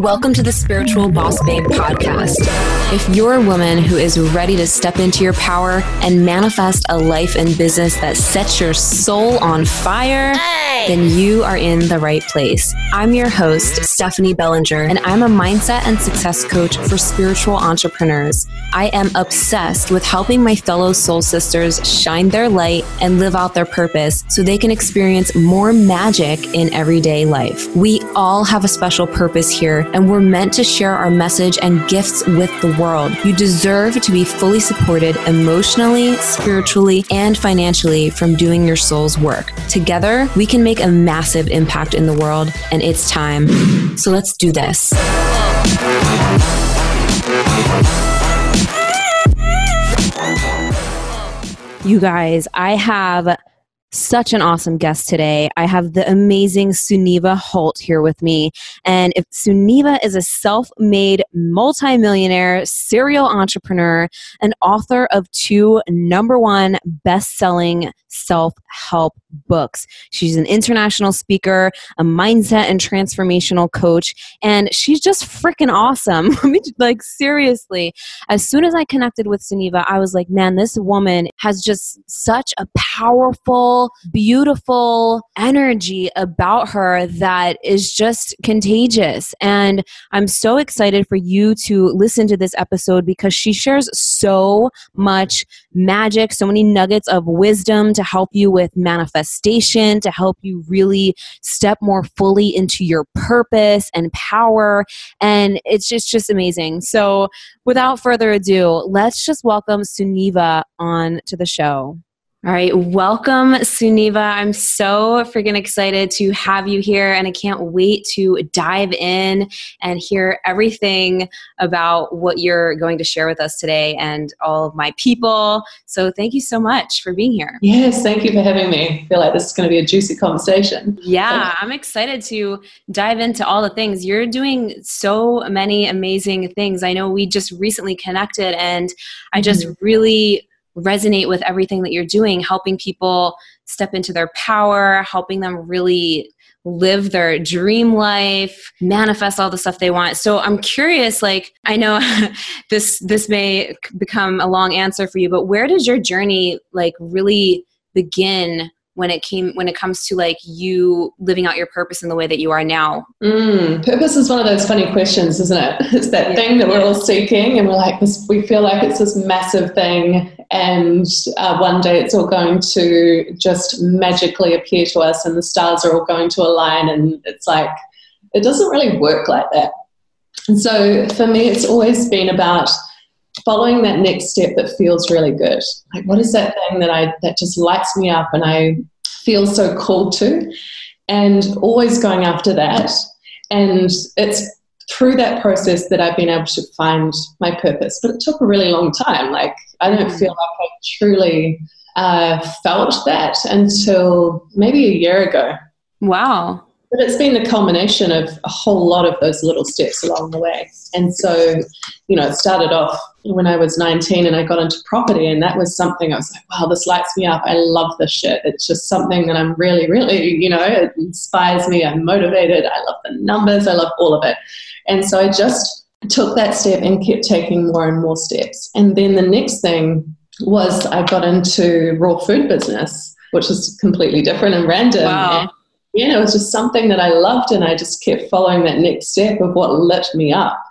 Welcome to the Spiritual Boss Babe podcast. If you're a woman who is ready to step into your power and manifest a life and business that sets your soul on fire, hey. then you are in the right place. I'm your host, Stephanie Bellinger, and I'm a mindset and success coach for spiritual entrepreneurs. I am obsessed with helping my fellow soul sisters shine their light and live out their purpose so they can experience more magic in everyday life. We all have a special purpose here, and we're meant to share our message and gifts with the world. You deserve to be fully supported emotionally, spiritually, and financially from doing your soul's work. Together, we can make a massive impact in the world, and it's time. So let's do this. You guys, I have such an awesome guest today. I have the amazing Sunniva Holt here with me. And if Sunniva is a self made multimillionaire, serial entrepreneur, and author of two number one best selling self help books. She's an international speaker, a mindset and transformational coach, and she's just freaking awesome. Like, seriously, as soon as I connected with Sunniva, I was like, man, this woman has just such a powerful, beautiful energy about her that is just contagious. And I'm so excited for you to listen to this episode because she shares so much magic, so many nuggets of wisdom to help you with manifestation, to help you really step more fully into your purpose and power. And it's just, just amazing. So without further ado, let's just welcome Sunniva on to the show. All right, welcome, Sunniva. I'm so freaking excited to have you here, and I can't wait to dive in and hear everything about what you're going to share with us today and all of my people. So, thank you so much for being here. Yes, thank you for having me. I feel like this is going to be a juicy conversation. Yeah, I'm excited to dive into all the things. You're doing so many amazing things. I know we just recently connected, and I just mm-hmm. really resonate with everything that you're doing, helping people step into their power, helping them really live their dream life manifest all the stuff they want. So i'm curious like i know this this may become a long answer for you but where does your journey like really begin when it came when it comes to like you living out your purpose in the way that you are now? Mm, purpose is one of those funny questions isn't it? It's that yeah. thing that we're all seeking and we're like this we feel like it's this massive thing and uh, one day it's all going to just magically appear to us and the stars are all going to align and it's like it doesn't really work like that. And so for me it's always been about following that next step that feels really good. Like what is that thing that I that just lights me up and I feel so called to? And always going after that. And it's through that process that I've been able to find my purpose. But it took a really long time. Like I don't feel like I truly uh, felt that until maybe a year ago. Wow. But it's been the culmination of a whole lot of those little steps along the way. And so, you know, it started off when I was 19 and I got into property, and that was something I was like, wow, this lights me up. I love this shit. It's just something that I'm really, really, you know, it inspires me. I'm motivated. I love the numbers. I love all of it. And so I just took that step and kept taking more and more steps. And then the next thing was I got into raw food business, which is completely different and random. Wow. And know, it was just something that I loved, and I just kept following that next step of what lit me up.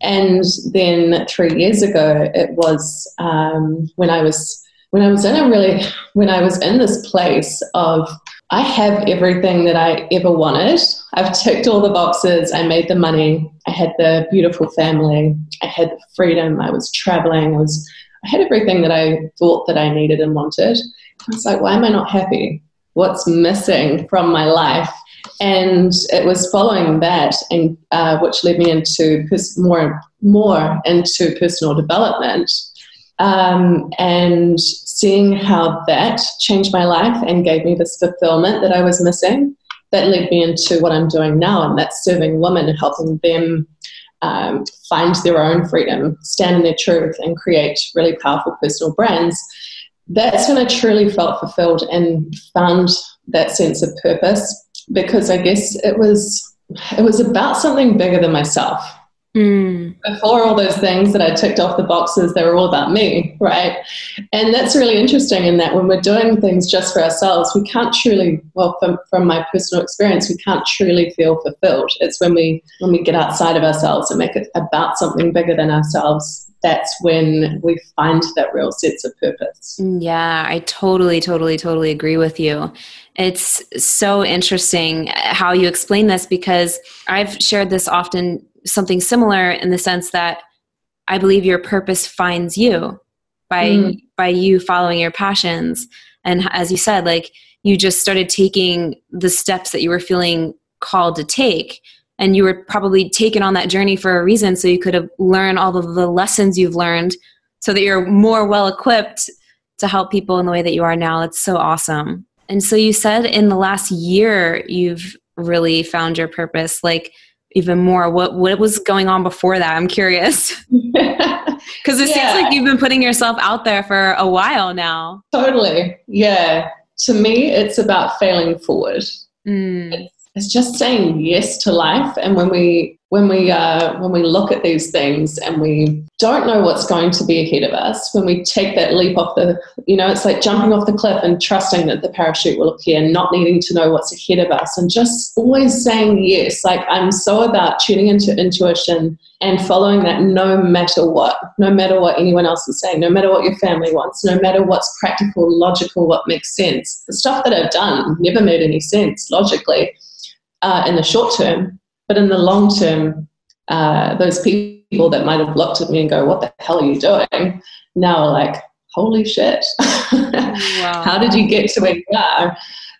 And then three years ago, it was um, when I was when I was in a really when I was in this place of I have everything that I ever wanted. I've ticked all the boxes. I made the money. I had the beautiful family. I had the freedom. I was traveling. I was I had everything that I thought that I needed and wanted. I was like, why am I not happy? What's missing from my life. And it was following that, and uh, which led me into pers- more more into personal development, um, and seeing how that changed my life and gave me this fulfillment that I was missing. That led me into what I'm doing now, and that's serving women and helping them um, find their own freedom, stand in their truth, and create really powerful personal brands that's when I truly felt fulfilled and found that sense of purpose because I guess it was it was about something bigger than myself. Mm. Before all those things that I ticked off the boxes, they were all about me, right? And that's really interesting in that when we're doing things just for ourselves, we can't truly, well, from, from my personal experience, we can't truly feel fulfilled. It's when we when we get outside of ourselves and make it about something bigger than ourselves that's when we find that real sense of purpose. Yeah, I totally, totally, totally agree with you. It's so interesting how you explain this because I've shared this often, something similar in the sense that I believe your purpose finds you by mm. by you following your passions. And as you said, like you just started taking the steps that you were feeling called to take and you were probably taken on that journey for a reason so you could have learned all of the lessons you've learned so that you're more well equipped to help people in the way that you are now. It's so awesome. And so you said in the last year you've really found your purpose like even more. What what was going on before that? I'm curious. Because it yeah. seems like you've been putting yourself out there for a while now. Totally. Yeah. To me it's about failing forward. Mm it's just saying yes to life and when we when we uh, when we look at these things and we don't know what's going to be ahead of us when we take that leap off the you know it's like jumping off the cliff and trusting that the parachute will appear not needing to know what's ahead of us and just always saying yes. Like i'm so about tuning into intuition and following that no matter what no matter what anyone else is saying no matter what your family wants no matter what's practical logical what makes sense. The stuff that i've done never made any sense logically uh, in the short term, but in the long term, uh, those people that might have looked at me and go, "What the hell are you doing?" Now are like, "Holy shit! wow. How did you get to where you are?"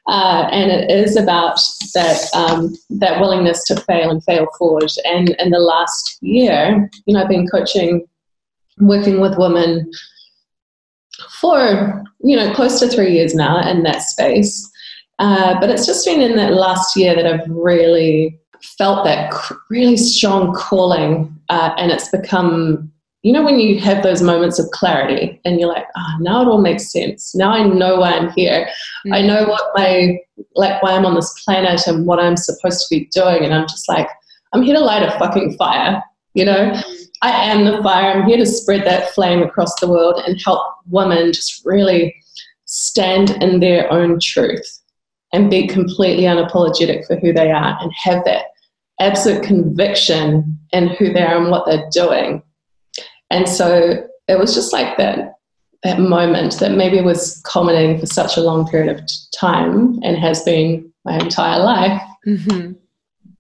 Uh, and it is about that um, that willingness to fail and fail forward. And in the last year, you know, I've been coaching, working with women for you know close to three years now in that space. Uh, but it's just been in that last year that I've really felt that really strong calling, uh, and it's become, you know, when you have those moments of clarity and you're like, oh, now it all makes sense. Now I know why I'm here. Mm-hmm. I mm. know what my, like, why I'm on this planet and what I'm supposed to be doing. And I'm just like, I'm here to light a fucking fire, you know? I am the fire. I'm here to spread that flame across the world and help women just really stand in their own truth and be completely unapologetic for who they are and have that absolute conviction in who they are and what they're doing. And so it was just like that that moment that maybe was culminating for such a long period of time and has been my entire life. Mm-hmm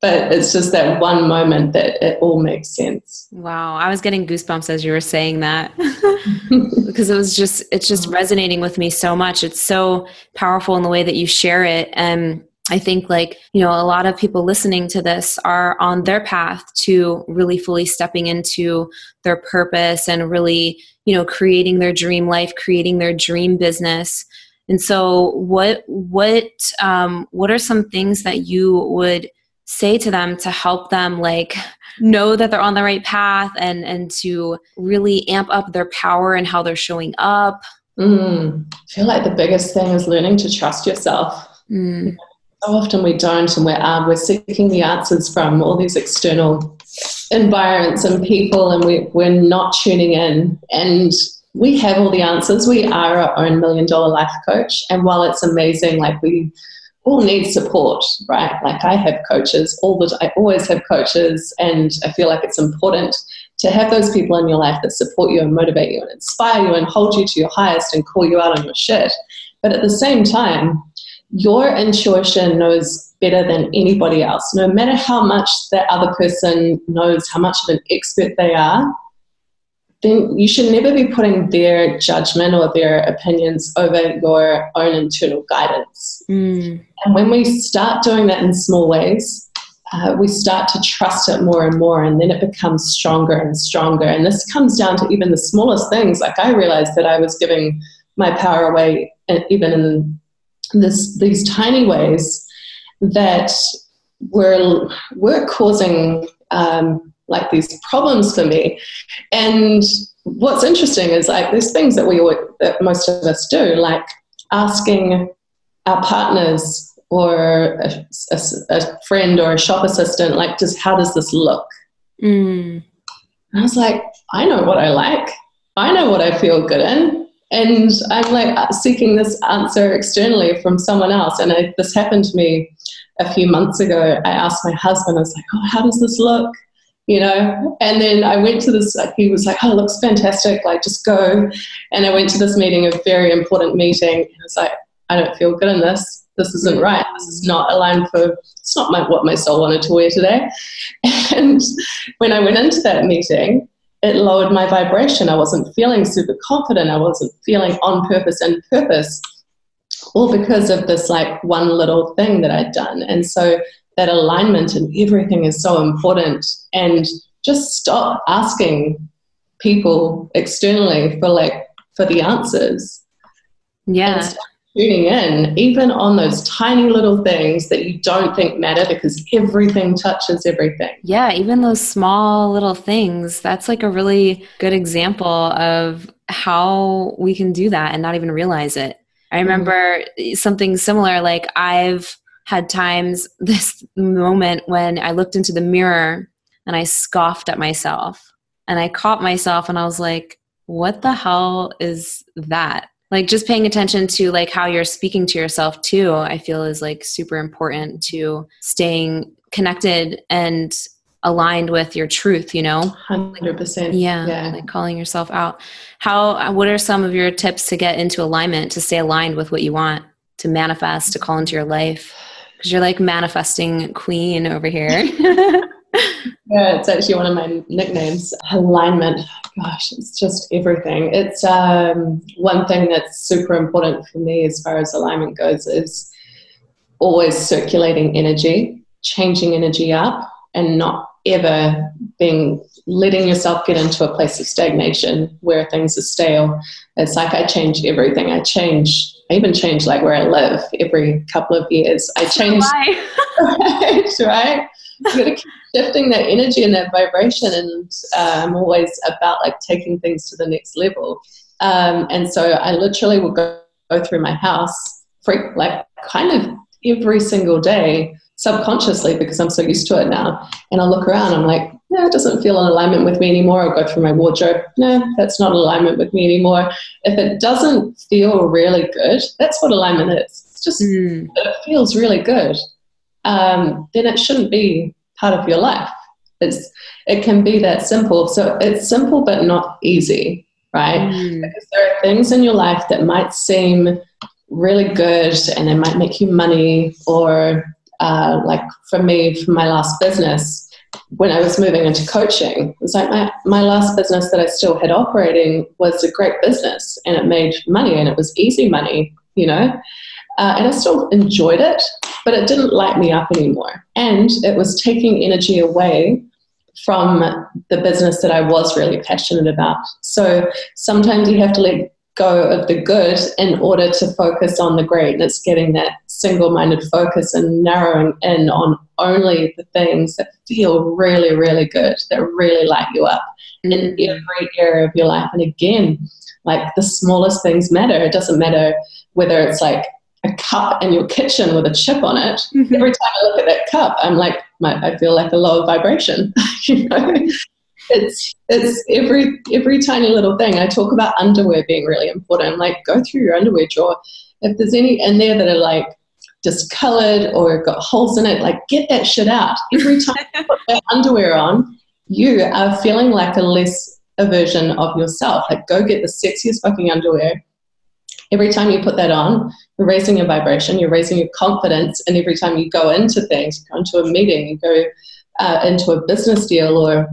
but it's just that one moment that it all makes sense. Wow, I was getting goosebumps as you were saying that because it was just it's just resonating with me so much. It's so powerful in the way that you share it and I think like, you know, a lot of people listening to this are on their path to really fully stepping into their purpose and really, you know, creating their dream life, creating their dream business. And so what what um what are some things that you would say to them to help them like know that they're on the right path and and to really amp up their power and how they're showing up. Mm. i feel like the biggest thing is learning to trust yourself. Mm. so often we don't and we're um, we're seeking the answers from all these external environments and people and we, we're not tuning in. And we have all the answers. We are our own million dollar life coach. And while it's amazing like we all need support, right? Like I have coaches, all the I always have coaches, and I feel like it's important to have those people in your life that support you and motivate you and inspire you and hold you to your highest and call you out on your shit. But at the same time, your intuition knows better than anybody else. No matter how much that other person knows, how much of an expert they are, then you should never be putting their judgment or their opinions over your own internal guidance. Mm. And when we start doing that in small ways, uh, we start to trust it more and more, and then it becomes stronger and stronger. And this comes down to even the smallest things. Like I realized that I was giving my power away, even in this, these tiny ways that were were causing um, like these problems for me. And what's interesting is like there's things that we work that most of us do, like asking our partners or a, a, a, friend or a shop assistant, like, just how does this look? Mm. And I was like, I know what I like. I know what I feel good in. And I'm like seeking this answer externally from someone else. And I, this happened to me a few months ago. I asked my husband, I was like, oh, how does this look? You know, and then I went to this, he was like, oh, it looks fantastic. Like, just go. And I went to this meeting, a very important meeting. And I was like, I don't feel good in this. This isn't mm. right. This is not aligned for, it's not my, what my soul wanted to wear today. And when I went into that meeting, it lowered my vibration. I wasn't feeling super confident. I wasn't feeling on purpose and purpose, all because of this like one little thing that I'd done. And so that alignment and everything is so important. And just stop asking people externally for like for the answers. Yeah tuning in, even on those tiny little things that you don't think matter because everything touches everything. Yeah, even those small little things. That's like a really good example of how we can do that and not even realize it. I mm-hmm. remember mm-hmm. something similar, like I've had times this moment when I looked into the mirror and I scoffed at myself. And I caught myself and I was like, what the hell is that? like just paying attention to like how you're speaking to yourself too i feel is like super important to staying connected and aligned with your truth you know? 100% yeah, yeah. like calling yourself out. How what are some of your tips to get into alignment to stay aligned with what you want to manifest to call into your life because you're like manifesting queen over here yeah, it's actually one of my nicknames. Alignment. Gosh, it's just everything. It's um, one thing that's super important for me as far as alignment goes is always circulating energy, changing energy up, and not ever being letting yourself get into a place of stagnation where things are stale. It's like I change everything. I change. I even change like where I live every couple of years. I change. right, right. You got to keep shifting that energy and that vibration. And uh, I'm always about like taking things to the next level. Um, and so I literally will go, go through my house, freak, like kind of every single day, subconsciously, because I'm so used to it now. And I look around, I'm like, no, it doesn't feel in alignment with me anymore. I'll go through my wardrobe. No, that's not alignment with me anymore. If it doesn't feel really good, that's what alignment is. It's just, mm. it feels really good. Um, then it shouldn't be part of your life. It's, it can be that simple. So it's simple but not easy, right? Mm. Because there are things in your life that might seem really good and they might make you money or uh, like for me, for my last business, when I was moving into coaching, it was like my, my last business that I still had operating was a great business and it made money and it was easy money, you know? Uh, and I still enjoyed it, but it didn't light me up anymore. And it was taking energy away from the business that I was really passionate about. So sometimes you have to let go of the good in order to focus on the great. And it's getting that single minded focus and narrowing in on only the things that feel really, really good, that really light you up mm-hmm. in every area of your life. And again, like the smallest things matter. It doesn't matter whether it's like a cup in your kitchen with a chip on it, mm-hmm. every time I look at that cup, I'm like, my, I feel like a lower vibration. you know, it's it's every every tiny little thing. I talk about underwear being really important. Like, go through your underwear drawer. If there's any in there that are like discolored or got holes in it, like get that shit out. Every time you put that underwear on, you are feeling like a less a version of yourself. Like, go get the sexiest fucking underwear every time you put that on, you're raising your vibration, you're raising your confidence, and every time you go into things, you go into a meeting, you go uh, into a business deal or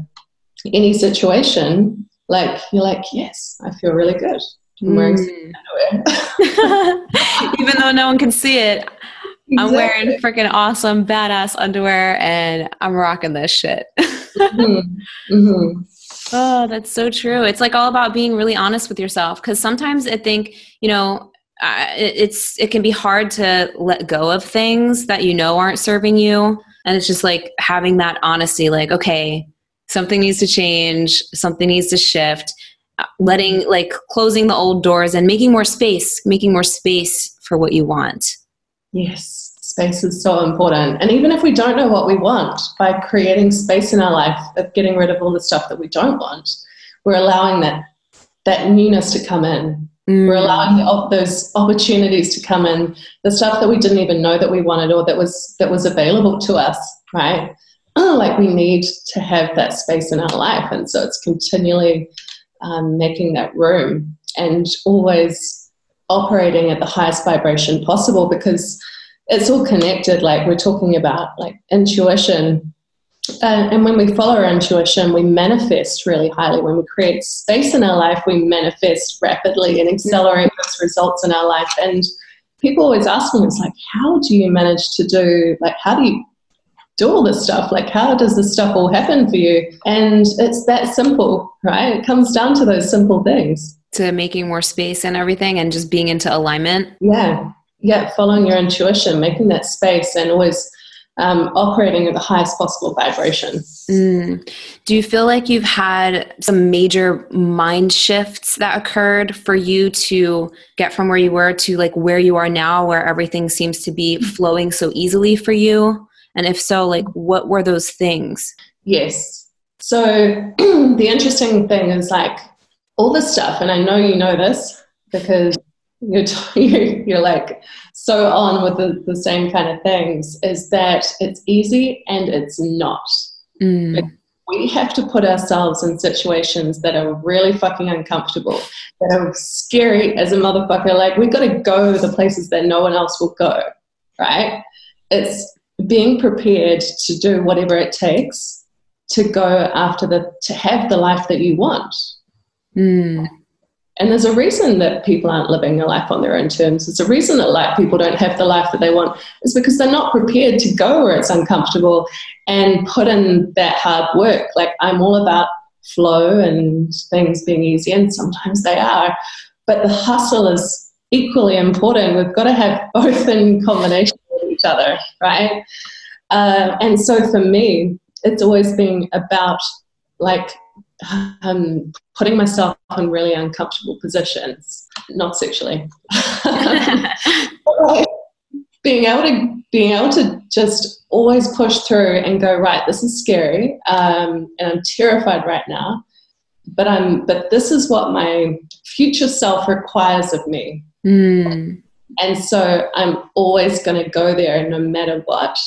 any situation, like you're like, yes, I feel really good. I'm wearing mm. underwear. Even though no one can see it. I'm wearing freaking awesome, badass underwear, and I'm rocking this shit. mm-hmm. Mm-hmm. Oh, that's so true. It's like all about being really honest with yourself because sometimes I think, you know, uh, it, it's it can be hard to let go of things that you know aren't serving you and it's just like having that honesty like okay, something needs to change, something needs to shift, uh, letting like closing the old doors and making more space, making more space for what you want. Yes space is so important. And even if we don't know what we want, by creating space in our life of getting rid of all the stuff that we don't want, we're allowing that that newness to come in. Mm. We're allowing the, those opportunities to come in, the stuff that we didn't even know that we wanted or that was that was available to us, right? like we need to have that space in our life, and so it's continually um, making that room and always operating at the highest vibration possible because it's all connected. Like we're talking about, like intuition. Uh, and when we follow our intuition, we manifest really highly. When we create space in our life, we manifest rapidly and accelerate those results in our life. And people always ask me, it's like, how do you manage to do, like, how do you do all this stuff? Like, how does this stuff all happen for you? And it's that simple, right? It comes down to those simple things. To making more space and everything and just being into alignment. Yeah yeah, following your intuition, making that space, and always um, operating at the highest possible vibration. Mm. Do you feel like you've had some major mind shifts that occurred for you to get from where you were to like where you are now, where everything seems to be flowing so easily for you? And if so, like what were those things? Yes. So the interesting thing is like all this stuff, and I know you know this because you're, you're like so on with the, the same kind of things is that it's easy and it's not. Mm. We have to put ourselves in situations that are really fucking uncomfortable, that are scary as a motherfucker. Like we've got to go the places that no one else will go, right? It's being prepared to do whatever it takes to go after the to have the life that you want. Mm. And there's a reason that people aren't living a life on their own terms. There's a reason that like people don't have the life that they want. It's because they're not prepared to go where it's uncomfortable and put in that hard work. Like I'm all about flow and things being easy, and sometimes they are. But the hustle is equally important. We've got to have both in combination with each other, right? Uh, and so for me, it's always been about like um, putting myself in really uncomfortable positions, not sexually. being able to being able to just always push through and go right. This is scary, um, and I'm terrified right now. But I'm but this is what my future self requires of me. Mm. And so I'm always going to go there no matter what.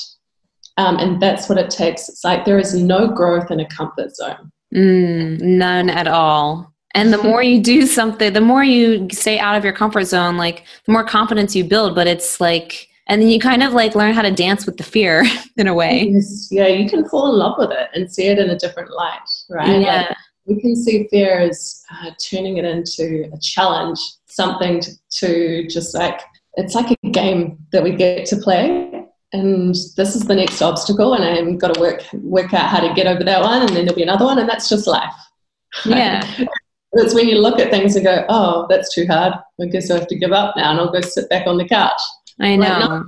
Um, and that's what it takes. It's like there is no growth in a comfort zone. Mm, none at all. And the more you do something, the more you stay out of your comfort zone, like the more confidence you build. But it's like, and then you kind of like learn how to dance with the fear in a way. Yes. Yeah, you can fall in love with it and see it in a different light, right? Yeah. Like, we can see fear as uh, turning it into a challenge, something to, to just like, it's like a game that we get to play and this is the next obstacle and i've got to work work out how to get over that one and then there'll be another one and that's just life yeah it's when you look at things and go oh that's too hard i guess i have to give up now and i'll go sit back on the couch i know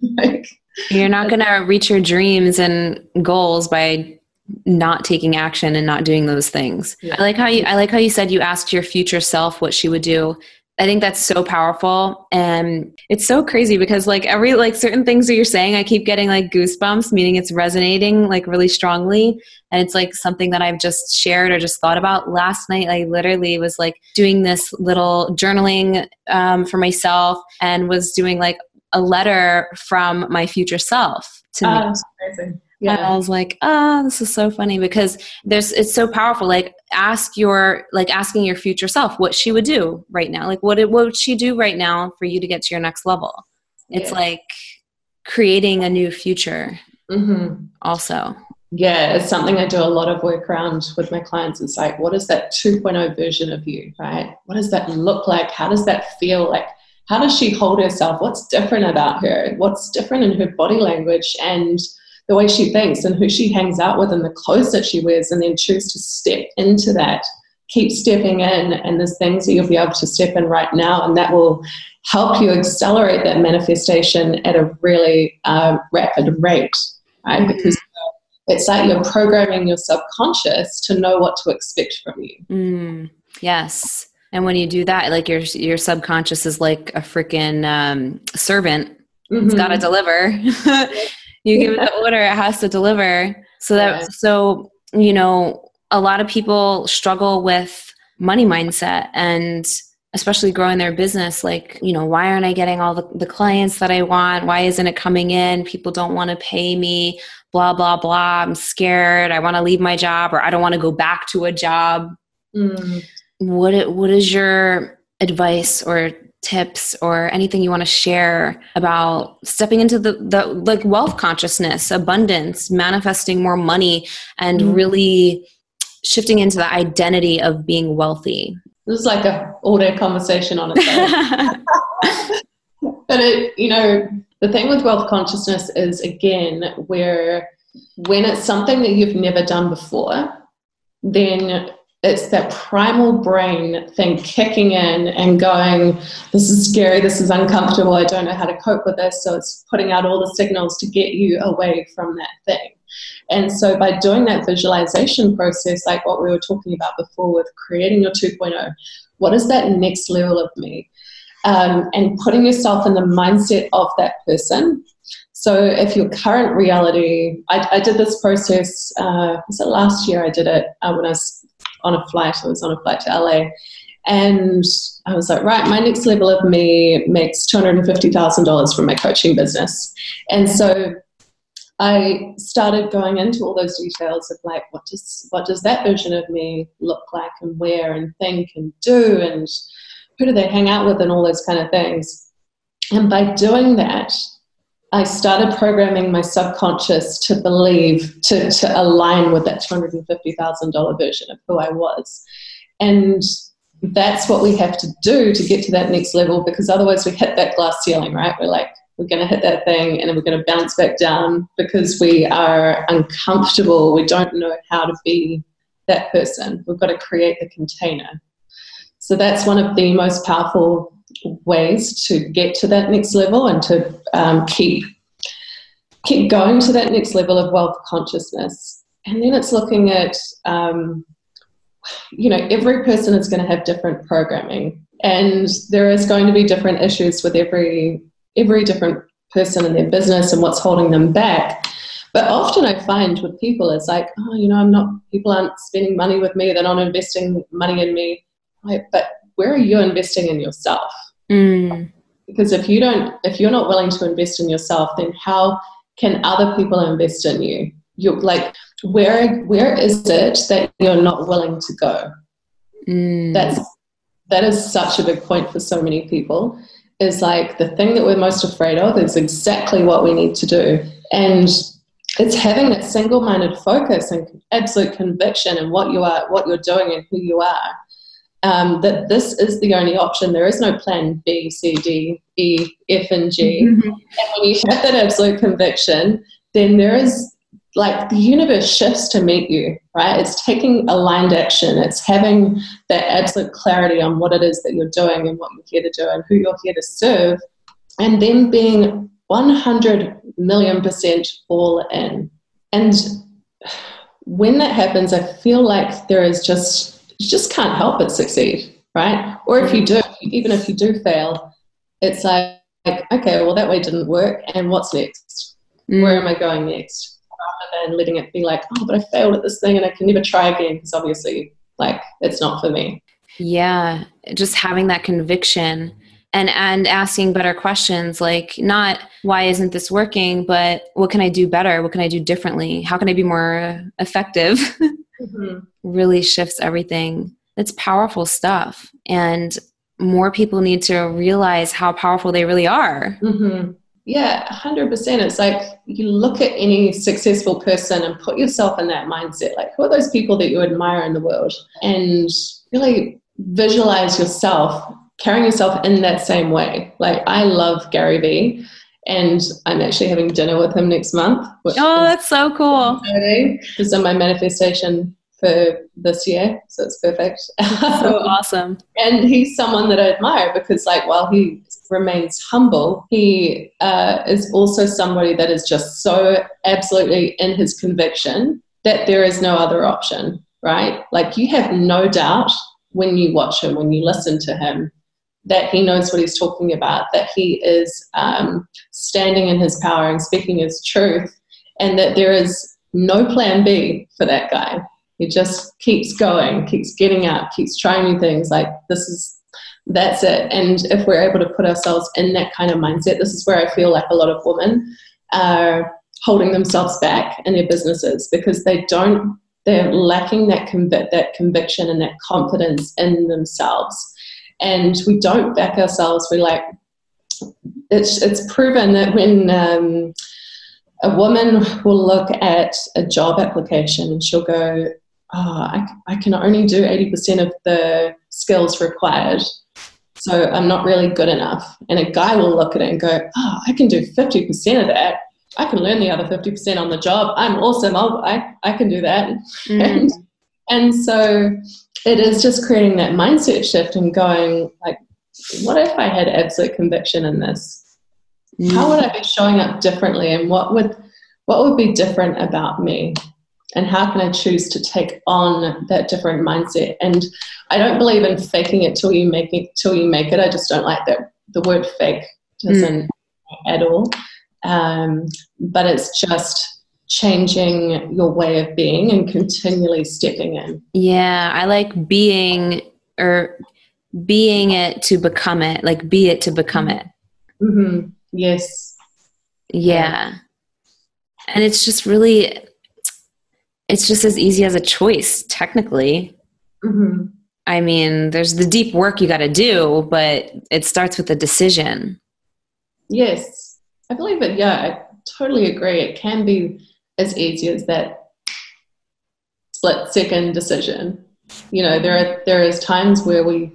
like, you're not going to reach your dreams and goals by not taking action and not doing those things. Yeah. I like how you I like how you said you asked your future self what she would do. I think that's so powerful. And it's so crazy because like every like certain things that you're saying I keep getting like goosebumps meaning it's resonating like really strongly. And it's like something that I've just shared or just thought about. Last night I literally was like doing this little journaling um, for myself and was doing like a letter from my future self to me. Oh, amazing yeah. And I was like, oh, this is so funny because there's it's so powerful. Like ask your like asking your future self what she would do right now. Like what it, what would she do right now for you to get to your next level? It's yeah. like creating a new future. Mm-hmm. Also. Yeah, it's something I do a lot of work around with my clients. It's like, what is that 2.0 version of you, right? What does that look like? How does that feel like? How does she hold herself? What's different about her? What's different in her body language? And the way she thinks and who she hangs out with and the clothes that she wears, and then choose to step into that. Keep stepping in, and there's things that you'll be able to step in right now, and that will help you accelerate that manifestation at a really uh, rapid rate, right? Mm-hmm. Because it's like you're programming your subconscious to know what to expect from you. Mm, yes. And when you do that, like your your subconscious is like a freaking um, servant mm-hmm. it's got to deliver. you give it the order, it has to deliver. So that, yeah. so, you know, a lot of people struggle with money mindset and especially growing their business like you know why aren't i getting all the, the clients that i want why isn't it coming in people don't want to pay me blah blah blah i'm scared i want to leave my job or i don't want to go back to a job mm. what what is your advice or tips or anything you want to share about stepping into the, the like wealth consciousness abundance manifesting more money and mm. really shifting into the identity of being wealthy this is like a all day conversation on its own but it you know the thing with wealth consciousness is again where when it's something that you've never done before then it's that primal brain thing kicking in and going, This is scary, this is uncomfortable, I don't know how to cope with this. So it's putting out all the signals to get you away from that thing. And so by doing that visualization process, like what we were talking about before with creating your 2.0, what is that next level of me? Um, and putting yourself in the mindset of that person. So if your current reality, I, I did this process, uh, was it last year I did it uh, when I was on a flight, I was on a flight to LA. And I was like, right, my next level of me makes $250,000 from my coaching business. And so I started going into all those details of like what does what does that version of me look like and where and think and do and who do they hang out with and all those kind of things. And by doing that, I started programming my subconscious to believe, to, to align with that $250,000 version of who I was. And that's what we have to do to get to that next level because otherwise we hit that glass ceiling, right? We're like, we're going to hit that thing and then we're going to bounce back down because we are uncomfortable. We don't know how to be that person. We've got to create the container. So that's one of the most powerful ways to get to that next level and to um, keep keep going to that next level of wealth consciousness. And then it's looking at um, you know every person is going to have different programming and there is going to be different issues with every every different person in their business and what's holding them back. But often I find with people, it's like, oh, you know, I'm not, people aren't spending money with me, they're not investing money in me. Like, but where are you investing in yourself? Mm. Because if you don't, if you're not willing to invest in yourself, then how can other people invest in you? You're like, where where is it that you're not willing to go? Mm. That's that is such a big point for so many people is like the thing that we're most afraid of is exactly what we need to do. And it's having that single-minded focus and absolute conviction in what you are, what you're doing, and who you are. Um, that this is the only option. There is no plan B, C, D, E, F, and G. Mm-hmm. And when you have that absolute conviction, then there is like the universe shifts to meet you, right? It's taking aligned action. It's having that absolute clarity on what it is that you're doing and what you're here to do and who you're here to serve. And then being 100 million percent all in. And when that happens, I feel like there is just, you just can't help but succeed, right? Or if you do, even if you do fail, it's like, okay, well, that way didn't work. And what's next? Mm. Where am I going next? rather than letting it be like, oh, but I failed at this thing and I can never try again because obviously, like, it's not for me. Yeah, just having that conviction and and asking better questions like not why isn't this working but what can i do better what can i do differently how can i be more effective mm-hmm. really shifts everything it's powerful stuff and more people need to realize how powerful they really are mm-hmm. Yeah, 100%. It's like you look at any successful person and put yourself in that mindset. Like, who are those people that you admire in the world? And really visualize yourself carrying yourself in that same way. Like, I love Gary Vee, and I'm actually having dinner with him next month. oh, that's so cool. Because of my manifestation for this year, so it's perfect. so awesome. and he's someone that I admire because, like, while he remains humble, he uh, is also somebody that is just so absolutely in his conviction that there is no other option, right? Like, you have no doubt when you watch him, when you listen to him, that he knows what he's talking about, that he is um, standing in his power and speaking his truth, and that there is no plan B for that guy. He just keeps going, keeps getting up, keeps trying new things. Like this is that's it. And if we're able to put ourselves in that kind of mindset, this is where I feel like a lot of women are holding themselves back in their businesses because they don't they're lacking that that conviction and that confidence in themselves and we don't back ourselves we like it's it's proven that when um, a woman will look at a job application and she'll go oh, I, I can only do 80% of the skills required so i'm not really good enough and a guy will look at it and go oh i can do 50% of that I can learn the other 50% on the job. I'm awesome. I'll, I, I can do that. Mm. And, and so it is just creating that mindset shift and going like, what if I had absolute conviction in this? Mm. How would I be showing up differently? And what would, what would be different about me? And how can I choose to take on that different mindset? And I don't believe in faking it till you make it till you make it. I just don't like that the word fake doesn't mm. at all. Um, but it's just changing your way of being and continually stepping in. Yeah, I like being or being it to become it, like be it to become it. Mm-hmm. Yes. Yeah. And it's just really, it's just as easy as a choice, technically. Mm-hmm. I mean, there's the deep work you got to do, but it starts with a decision. Yes. I believe it, yeah, I totally agree. It can be as easy as that split second decision. You know, there are there is times where we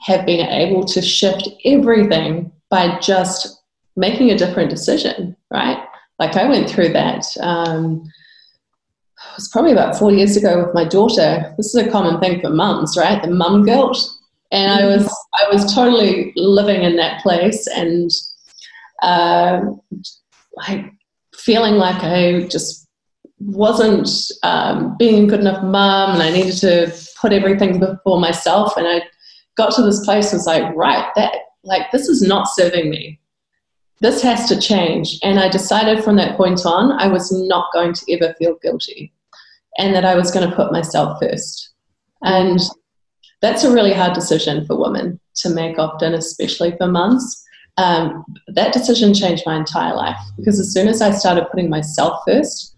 have been able to shift everything by just making a different decision, right? Like I went through that. Um, it was probably about four years ago with my daughter. This is a common thing for mums, right? The mum guilt, and I was I was totally living in that place and uh, like feeling like I just wasn't um, being a good enough mom and I needed to put everything before myself. And I got to this place was like, right, that like this is not serving me. This has to change. And I decided from that point on, I was not going to ever feel guilty and that I was going to put myself first. And that's a really hard decision for women to make often, especially for mums um, that decision changed my entire life because as soon as I started putting myself first,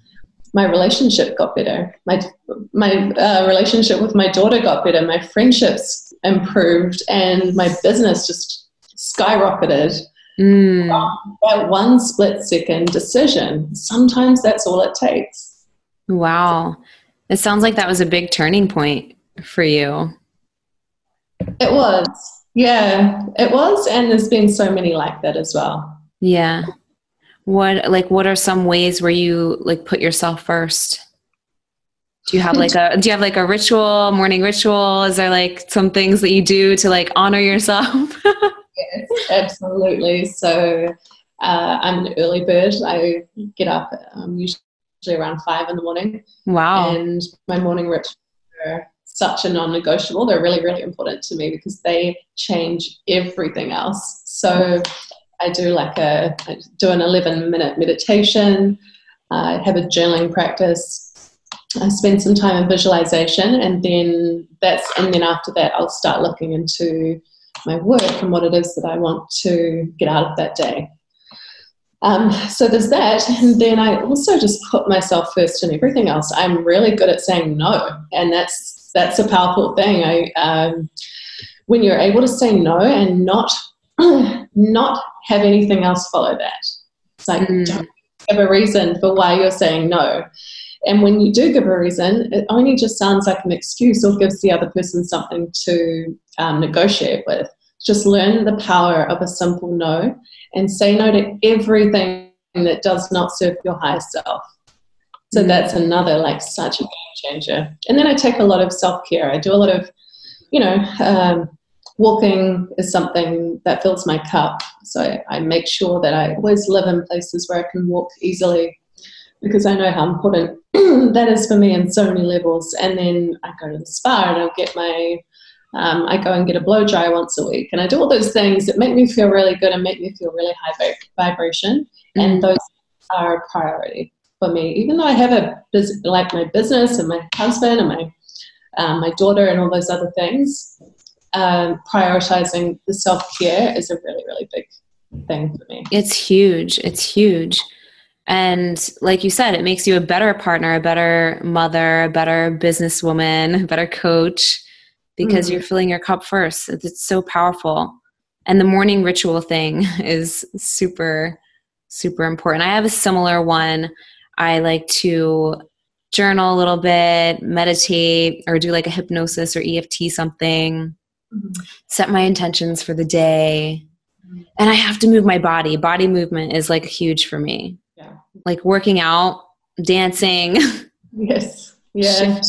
my relationship got better. My my uh, relationship with my daughter got better. My friendships improved, and my business just skyrocketed. Mm. That one split second decision. Sometimes that's all it takes. Wow, it sounds like that was a big turning point for you. It was. Yeah, it was, and there's been so many like that as well. Yeah. What like what are some ways where you like put yourself first? Do you have like a do you have like a ritual, morning ritual? Is there like some things that you do to like honor yourself? yes, absolutely. So uh, I'm an early bird. I get up um, usually around five in the morning. Wow. And my morning ritual such a non negotiable. They're really, really important to me because they change everything else. So I do like a, I do an 11 minute meditation, I have a journaling practice. I spend some time in visualization and then that's and then after that I'll start looking into my work and what it is that I want to get out of that day. Um, so there's that, and then I also just put myself first in everything else. I'm really good at saying no, and that's that's a powerful thing. I, um, when you're able to say no and not not have anything else follow that. It's like mm. don't give a reason for why you're saying no. And when you do give a reason, it only just sounds like an excuse or gives the other person something to um, negotiate with. Just learn the power of a simple no and say no to everything that does not serve your higher self. So mm. that's another like such a game changer. And then I take a lot of self care. I do a lot of, you know, um, walking is something that fills my cup. So I, I make sure that I always live in places where I can walk easily because I know how important that is for me in so many levels. And then I go to the spa and I'll get my Um, I go and get a blow dry once a week, and I do all those things that make me feel really good and make me feel really high vibration. Mm-hmm. And those are a priority for me. Even though I have a like my business and my husband and my um, my daughter and all those other things, um, prioritizing the self care is a really really big thing for me. It's huge. It's huge. And like you said, it makes you a better partner, a better mother, a better businesswoman, a better coach because mm-hmm. you're filling your cup first. It's so powerful. And the morning ritual thing is super, super important. I have a similar one. I like to journal a little bit, meditate, or do like a hypnosis or EFT something, mm-hmm. set my intentions for the day. Mm-hmm. And I have to move my body. Body movement is like huge for me. Yeah. Like working out, dancing. Yes. Yeah.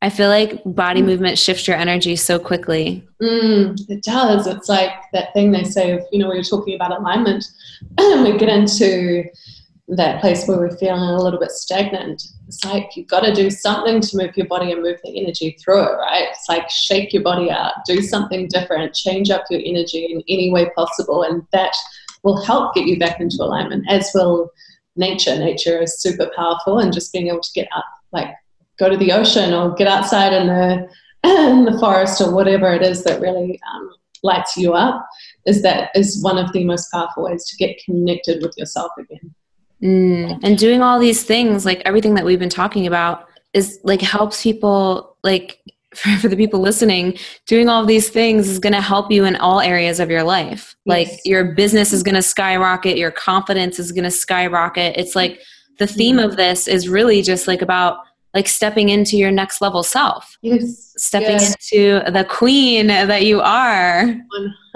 I feel like body mm. movement shifts your energy so quickly. Mm, it does. It's like that thing they say of, you know, when you're talking about alignment, we get into that place where we're feeling a little bit stagnant. It's like you've got to do something to move your body and move the energy through it, right? It's like shake your body out, do something different, change up your energy in any way possible, and that will help get you back into alignment, as will nature. Nature is super powerful, and just being able to get up, like go to the ocean or get outside in the in the forest or whatever it is that really um, lights you up is that is one of the most powerful ways to get connected with yourself again mm. and doing all these things like everything that we've been talking about is like helps people like for, for the people listening doing all these things is going to help you in all areas of your life yes. like your business is going to skyrocket your confidence is going to skyrocket it's like the theme mm. of this is really just like about like stepping into your next level self. Yes. Stepping yes. into the queen that you are.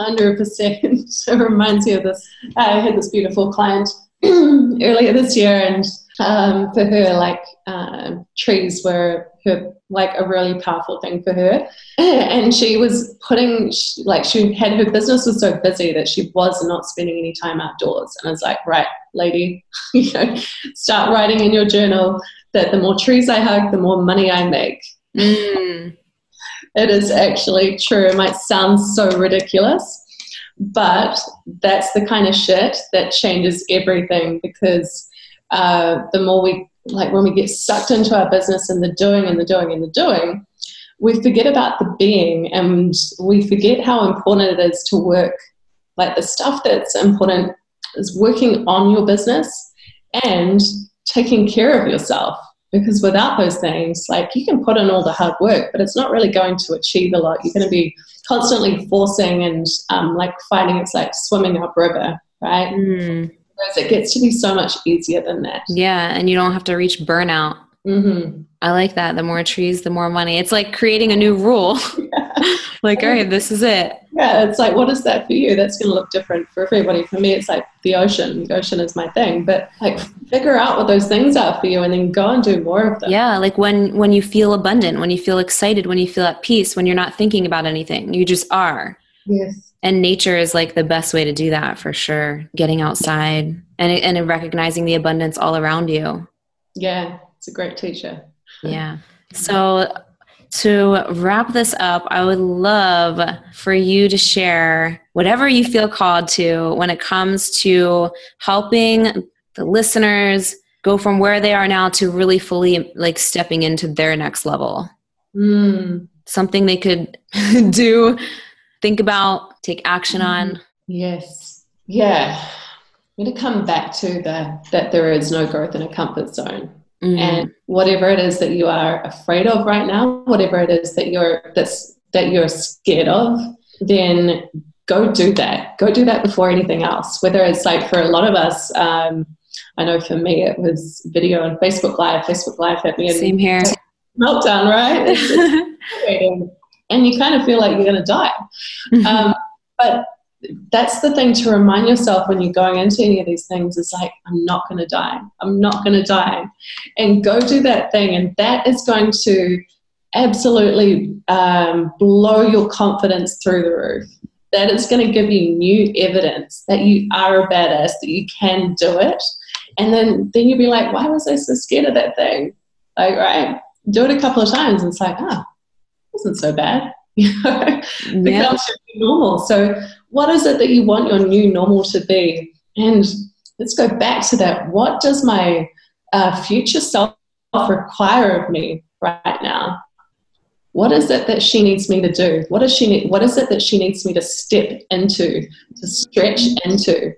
100%. It reminds me of this. I had this beautiful client earlier this year, and um, for her, like uh, trees were her like a really powerful thing for her. And she was putting like she had her business was so busy that she was not spending any time outdoors. And I was like, right, lady, you know, start writing in your journal that the more trees I hug, the more money I make. Mm. It is actually true. It might sound so ridiculous, but that's the kind of shit that changes everything because uh, the more we, like when we get sucked into our business and the doing and the doing and the doing, we forget about the being and we forget how important it is to work. Like the stuff that's important is working on your business and taking care of yourself because without those things like you can put in all the hard work but it's not really going to achieve a lot. You're going to be constantly forcing and um, like fighting. It's like swimming upriver right? Mm. Whereas it gets to be so much easier than that. Yeah and you don't have to reach burnout. Mm-hmm. i like that. The more trees the more money. It's like creating a new rule. Yeah. like all right this is it yeah, it's like, what is that for you? That's going to look different for everybody. For me, it's like the ocean. The ocean is my thing. But like, figure out what those things are for you, and then go and do more of them. Yeah, like when when you feel abundant, when you feel excited, when you feel at peace, when you're not thinking about anything, you just are. Yes. And nature is like the best way to do that for sure. Getting outside and and recognizing the abundance all around you. Yeah, it's a great teacher. Yeah. So to wrap this up, I would love for you to share whatever you feel called to when it comes to helping the listeners go from where they are now to really fully like stepping into their next level. Mm. Something they could do, think about, take action on. Yes. Yeah. I'm going to come back to the that there is no growth in a comfort zone. Mm. And whatever it is that you are afraid of right now, whatever it is that you're that's that you're scared of, then go do that. Go do that before anything else. Whether it's like for a lot of us, um, I know for me it was video and Facebook Live. Facebook Live hit me. Same here. Meltdown, right? and you kind of feel like you're going to die. Mm-hmm. Um, but that's the thing to remind yourself when you're going into any of these things is like i'm not going to die. I'm not going to die. And go do that thing. And that is going to absolutely um, blow your confidence through the roof. That is going to give you new evidence that you are a badass that you can do it. And then then you'll be like why was i so scared of that thing? Like right do it a couple of times and it's like ah oh, wasn't so bad. You know, becomes normal. So, what is it that you want your new normal to be? And let's go back to that. What does my uh, future self require of me right now? What is it that she needs me to do? What does she need, What is it that she needs me to step into, to stretch into?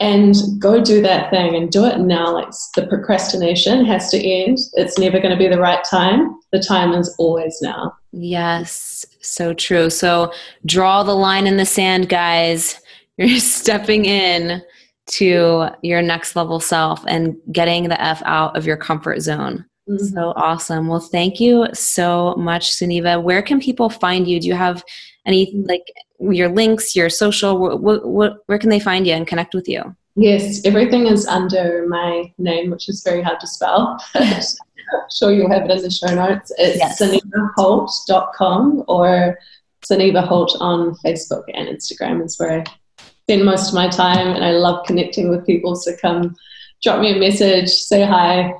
and go do that thing and do it now. Like the procrastination has to end. It's never going to be the right time. The time is always now. Yes, so true. So draw the line in the sand, guys. You're stepping in to your next level self and getting the F out of your comfort zone. Mm-hmm. So awesome. Well, thank you so much, Sunniva. Where can people find you? Do you have any like your links, your social? What, what, where can they find you and connect with you? Yes, everything is under my name, which is very hard to spell. sure you'll have it in the show notes. It's yes. sunnivaholt.com or Sunniva Holt on Facebook and Instagram is where I spend most of my time and I love connecting with people. So come drop me a message, say hi,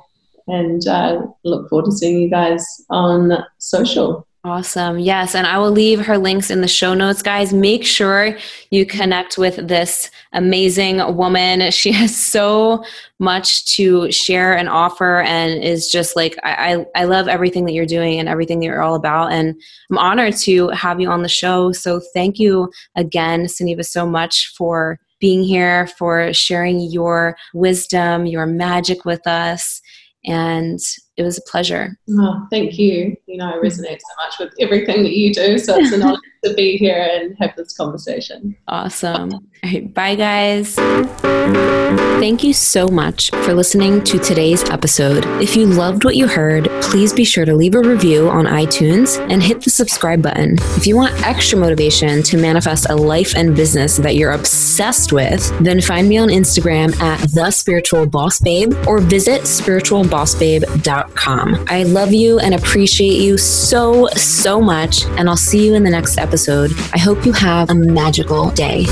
and uh, look forward to seeing you guys on social. Awesome. Yes. And I will leave her links in the show notes, guys. Make sure you connect with this amazing woman. She has so much to share and offer and is just like, I, I, love everything that you're doing and everything that you're all about. And I'm honored to have you on the show. So thank you again, Sunniva, so much for being here, for sharing your wisdom, your magic with us and it was a pleasure. Oh, thank you. You know, I resonate so much with everything that you do. So it's an honor to be here and have this conversation. Awesome. Right, bye, guys. Thank you so much for listening to today's episode. If you loved what you heard, please be sure to leave a review on iTunes and hit the subscribe button. If you want extra motivation to manifest a life and business that you're obsessed with, then find me on Instagram at the spiritual boss babe or visit spiritualbossbabe.com. I love you and appreciate you so, so much, and I'll see you in the next episode. I hope you have a magical day.